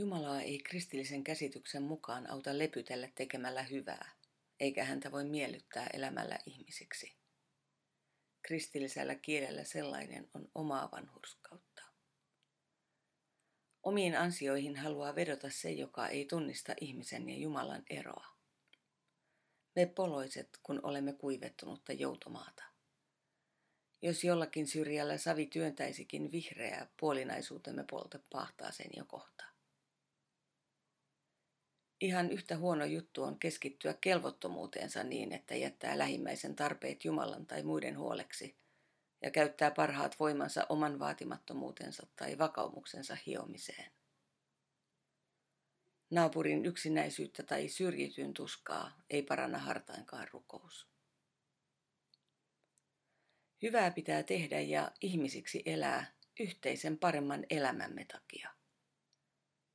Jumalaa ei kristillisen käsityksen mukaan auta lepytellä tekemällä hyvää, eikä häntä voi miellyttää elämällä ihmisiksi. Kristillisellä kielellä sellainen on omaa vanhurskautta. Omiin ansioihin haluaa vedota se, joka ei tunnista ihmisen ja Jumalan eroa. Me poloiset, kun olemme kuivettunutta joutomaata. Jos jollakin syrjällä savi työntäisikin vihreää, puolinaisuutemme puolta pahtaa sen jo kohta. Ihan yhtä huono juttu on keskittyä kelvottomuuteensa niin, että jättää lähimmäisen tarpeet Jumalan tai muiden huoleksi ja käyttää parhaat voimansa oman vaatimattomuutensa tai vakaumuksensa hiomiseen. Naapurin yksinäisyyttä tai syrjityn tuskaa ei paranna hartainkaan rukous. Hyvää pitää tehdä ja ihmisiksi elää yhteisen paremman elämämme takia.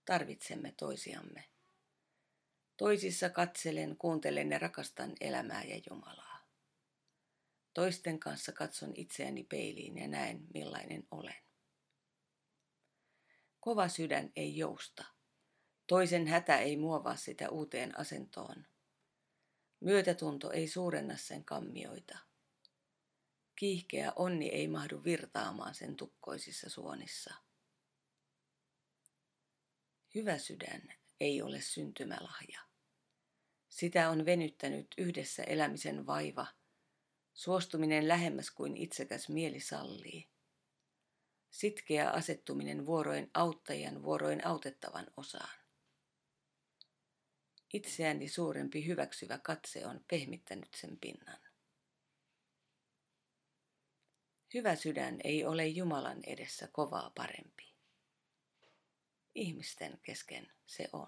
Tarvitsemme toisiamme. Toisissa katselen, kuuntelen ja rakastan elämää ja Jumalaa. Toisten kanssa katson itseäni peiliin ja näen, millainen olen. Kova sydän ei jousta. Toisen hätä ei muovaa sitä uuteen asentoon. Myötätunto ei suurenna sen kammioita. Kiihkeä onni ei mahdu virtaamaan sen tukkoisissa suonissa. Hyvä sydän ei ole syntymälahja. Sitä on venyttänyt yhdessä elämisen vaiva, suostuminen lähemmäs kuin itsekäs mieli sallii. Sitkeä asettuminen vuoroin auttajan vuoroin autettavan osaan. Itseäni suurempi hyväksyvä katse on pehmittänyt sen pinnan. Hyvä sydän ei ole Jumalan edessä kovaa parempi. Ihmisten kesken se on.